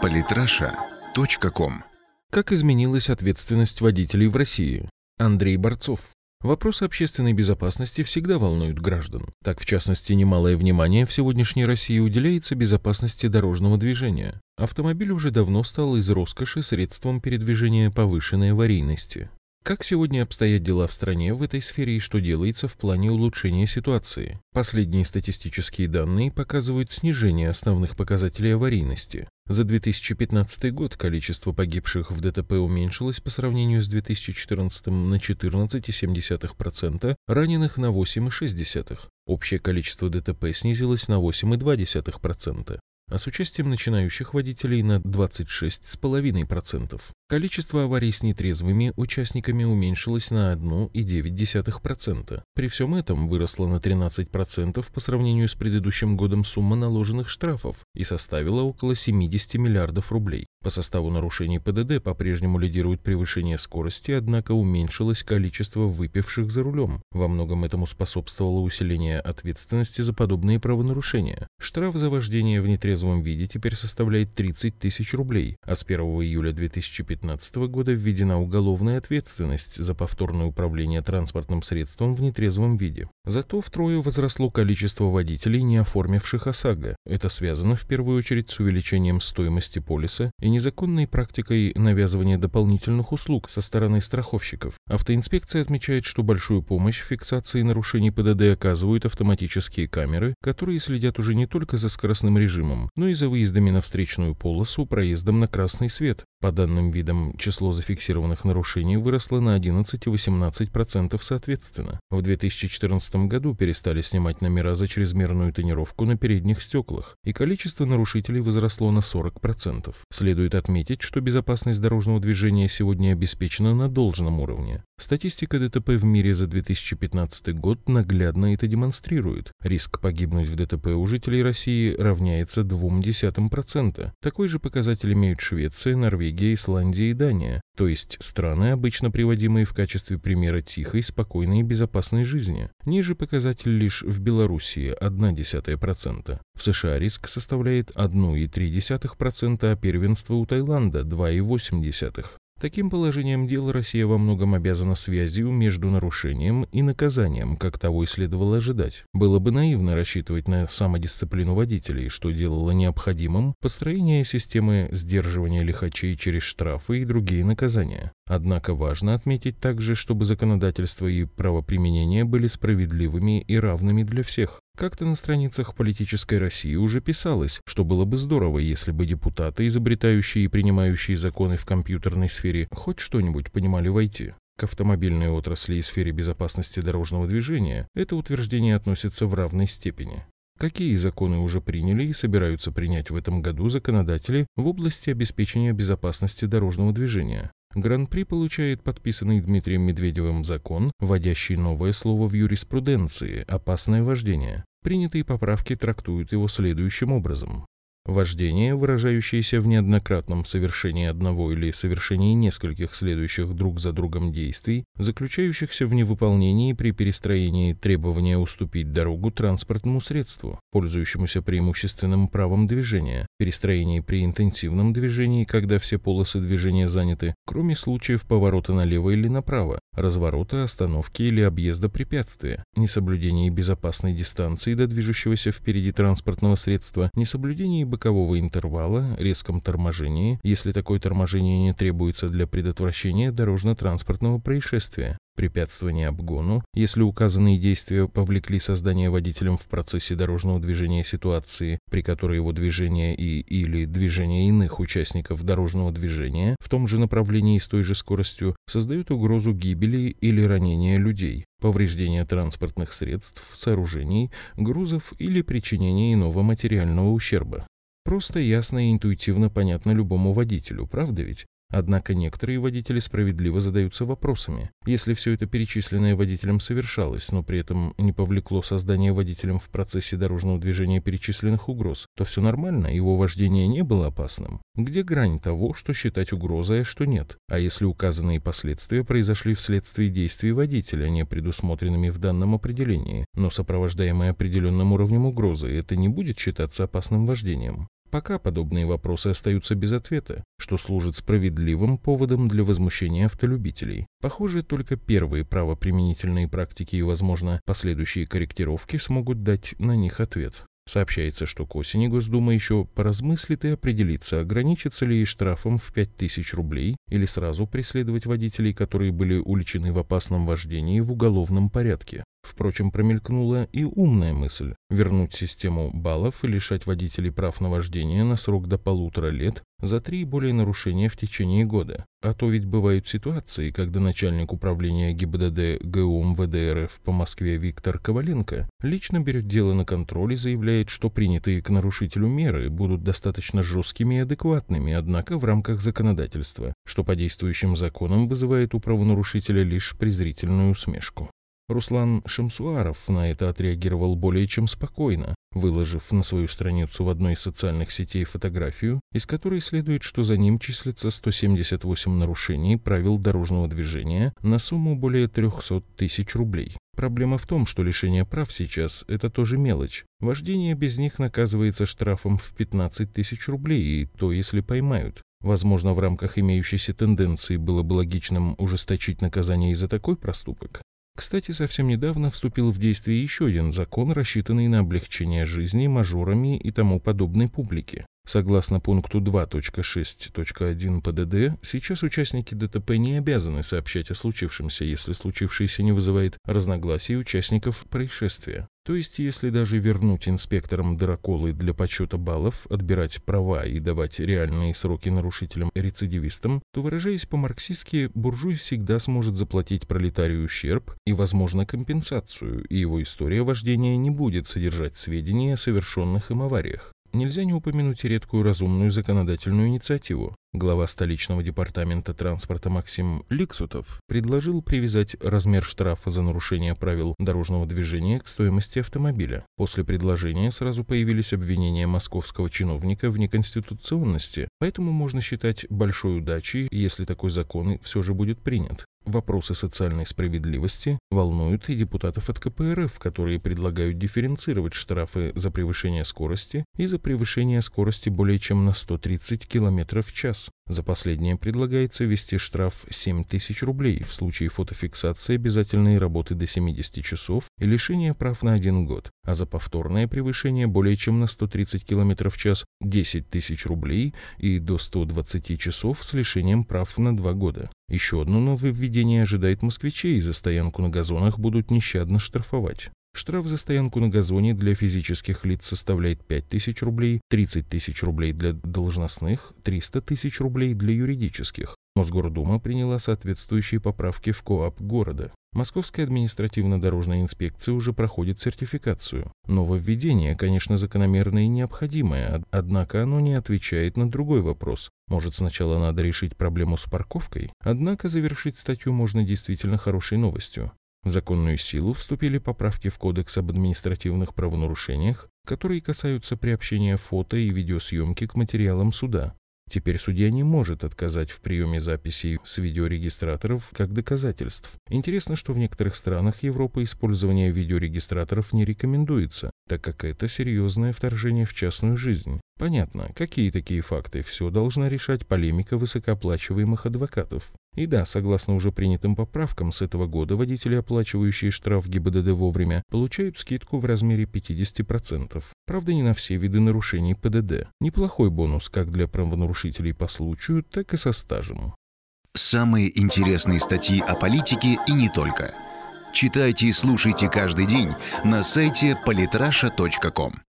Политраша.ком Как изменилась ответственность водителей в России? Андрей Борцов. Вопросы общественной безопасности всегда волнуют граждан. Так, в частности, немалое внимание в сегодняшней России уделяется безопасности дорожного движения. Автомобиль уже давно стал из роскоши средством передвижения повышенной аварийности. Как сегодня обстоят дела в стране в этой сфере и что делается в плане улучшения ситуации? Последние статистические данные показывают снижение основных показателей аварийности. За 2015 год количество погибших в ДТП уменьшилось по сравнению с 2014 на 14,7%, раненых на 8,6%. Общее количество ДТП снизилось на 8,2% а с участием начинающих водителей на 26,5%. Количество аварий с нетрезвыми участниками уменьшилось на 1,9%. При всем этом выросла на 13% по сравнению с предыдущим годом сумма наложенных штрафов и составила около 70 миллиардов рублей. По составу нарушений ПДД по-прежнему лидирует превышение скорости, однако уменьшилось количество выпивших за рулем. Во многом этому способствовало усиление ответственности за подобные правонарушения. Штраф за вождение в нетрезвом виде теперь составляет 30 тысяч рублей, а с 1 июля 2015 года введена уголовная ответственность за повторное управление транспортным средством в нетрезвом виде. Зато втрое возросло количество водителей, не оформивших ОСАГО. Это связано в первую очередь с увеличением стоимости полиса и незаконной практикой навязывания дополнительных услуг со стороны страховщиков. Автоинспекция отмечает, что большую помощь в фиксации нарушений ПДД оказывают автоматические камеры, которые следят уже не только за скоростным режимом, но и за выездами на встречную полосу, проездом на красный свет. По данным видам, число зафиксированных нарушений выросло на 11 и 18% соответственно. В 2014 году перестали снимать номера за чрезмерную тонировку на передних стеклах, и количество нарушителей возросло на 40%. Следует Следует отметить, что безопасность дорожного движения сегодня обеспечена на должном уровне. Статистика ДТП в мире за 2015 год наглядно это демонстрирует. Риск погибнуть в ДТП у жителей России равняется 0,2%. Такой же показатель имеют Швеция, Норвегия, Исландия и Дания, то есть страны, обычно приводимые в качестве примера тихой, спокойной и безопасной жизни. Ниже показатель лишь в Белоруссии 0,1%. В США риск составляет 1,3%, а первенство у Таиланда 2,8. Таким положением дел Россия во многом обязана связью между нарушением и наказанием, как того и следовало ожидать. Было бы наивно рассчитывать на самодисциплину водителей, что делало необходимым построение системы сдерживания лихачей через штрафы и другие наказания. Однако важно отметить также, чтобы законодательство и правоприменение были справедливыми и равными для всех. Как-то на страницах политической России уже писалось, что было бы здорово, если бы депутаты, изобретающие и принимающие законы в компьютерной сфере, хоть что-нибудь понимали в IT. К автомобильной отрасли и сфере безопасности дорожного движения это утверждение относится в равной степени. Какие законы уже приняли и собираются принять в этом году законодатели в области обеспечения безопасности дорожного движения? Гран-при получает подписанный Дмитрием Медведевым закон, вводящий новое слово в юриспруденции – опасное вождение. Принятые поправки трактуют его следующим образом. Вождение, выражающееся в неоднократном совершении одного или совершении нескольких следующих друг за другом действий, заключающихся в невыполнении при перестроении требования уступить дорогу транспортному средству, пользующемуся преимущественным правом движения, перестроении при интенсивном движении, когда все полосы движения заняты, кроме случаев поворота налево или направо, разворота, остановки или объезда препятствия, несоблюдении безопасной дистанции до движущегося впереди транспортного средства, несоблюдении бокового интервала, резком торможении, если такое торможение не требуется для предотвращения дорожно-транспортного происшествия, препятствование обгону, если указанные действия повлекли создание водителем в процессе дорожного движения ситуации, при которой его движение и или движение иных участников дорожного движения в том же направлении и с той же скоростью создают угрозу гибели или ранения людей, повреждения транспортных средств, сооружений, грузов или причинения иного материального ущерба. Просто ясно и интуитивно понятно любому водителю, правда ведь? Однако некоторые водители справедливо задаются вопросами. Если все это перечисленное водителем совершалось, но при этом не повлекло создание водителем в процессе дорожного движения перечисленных угроз, то все нормально, его вождение не было опасным. Где грань того, что считать угрозой, а что нет? А если указанные последствия произошли вследствие действий водителя, не предусмотренными в данном определении, но сопровождаемые определенным уровнем угрозы, это не будет считаться опасным вождением? Пока подобные вопросы остаются без ответа, что служит справедливым поводом для возмущения автолюбителей. Похоже, только первые правоприменительные практики и, возможно, последующие корректировки смогут дать на них ответ. Сообщается, что к осени Госдума еще поразмыслит и определится, ограничится ли штрафом в 5000 рублей или сразу преследовать водителей, которые были уличены в опасном вождении в уголовном порядке. Впрочем, промелькнула и умная мысль – вернуть систему баллов и лишать водителей прав на вождение на срок до полутора лет за три и более нарушения в течение года. А то ведь бывают ситуации, когда начальник управления ГИБДД ГУ МВД РФ по Москве Виктор Коваленко лично берет дело на контроль и заявляет, что принятые к нарушителю меры будут достаточно жесткими и адекватными, однако в рамках законодательства, что по действующим законам вызывает у правонарушителя лишь презрительную усмешку. Руслан Шамсуаров на это отреагировал более чем спокойно, выложив на свою страницу в одной из социальных сетей фотографию, из которой следует, что за ним числится 178 нарушений правил дорожного движения на сумму более 300 тысяч рублей. Проблема в том, что лишение прав сейчас – это тоже мелочь. Вождение без них наказывается штрафом в 15 тысяч рублей, и то, если поймают. Возможно, в рамках имеющейся тенденции было бы логичным ужесточить наказание и за такой проступок. Кстати, совсем недавно вступил в действие еще один закон, рассчитанный на облегчение жизни мажорами и тому подобной публике. Согласно пункту 2.6.1 ПДД, сейчас участники ДТП не обязаны сообщать о случившемся, если случившееся не вызывает разногласий участников происшествия. То есть, если даже вернуть инспекторам дыроколы для подсчета баллов, отбирать права и давать реальные сроки нарушителям-рецидивистам, то, выражаясь по-марксистски, буржуй всегда сможет заплатить пролетарию ущерб и, возможно, компенсацию, и его история вождения не будет содержать сведения о совершенных им авариях нельзя не упомянуть редкую разумную законодательную инициативу. Глава столичного департамента транспорта Максим Ликсутов предложил привязать размер штрафа за нарушение правил дорожного движения к стоимости автомобиля. После предложения сразу появились обвинения московского чиновника в неконституционности, поэтому можно считать большой удачей, если такой закон все же будет принят. Вопросы социальной справедливости волнуют и депутатов от КПРФ, которые предлагают дифференцировать штрафы за превышение скорости и за превышение скорости более чем на 130 км в час. За последнее предлагается ввести штраф 7 тысяч рублей в случае фотофиксации обязательной работы до 70 часов и лишения прав на один год, а за повторное превышение более чем на 130 км в час 10 тысяч рублей и до 120 часов с лишением прав на 2 года. Еще одно нововведение ожидает москвичей, за стоянку на газонах будут нещадно штрафовать. Штраф за стоянку на газоне для физических лиц составляет 5 тысяч рублей, 30 тысяч рублей для должностных, 300 тысяч рублей для юридических. Мосгордума приняла соответствующие поправки в КОАП города. Московская административно-дорожная инспекция уже проходит сертификацию. Нововведение, конечно, закономерное и необходимое, однако оно не отвечает на другой вопрос. Может, сначала надо решить проблему с парковкой? Однако завершить статью можно действительно хорошей новостью. В законную силу вступили поправки в Кодекс об административных правонарушениях, которые касаются приобщения фото и видеосъемки к материалам суда. Теперь судья не может отказать в приеме записей с видеорегистраторов как доказательств. Интересно, что в некоторых странах Европы использование видеорегистраторов не рекомендуется, так как это серьезное вторжение в частную жизнь. Понятно, какие такие факты, все должна решать полемика высокооплачиваемых адвокатов. И да, согласно уже принятым поправкам, с этого года водители, оплачивающие штраф ГИБДД вовремя, получают скидку в размере 50%. Правда, не на все виды нарушений ПДД. Неплохой бонус как для правонарушителей по случаю, так и со стажем. Самые интересные статьи о политике и не только. Читайте и слушайте каждый день на сайте polytrasha.com.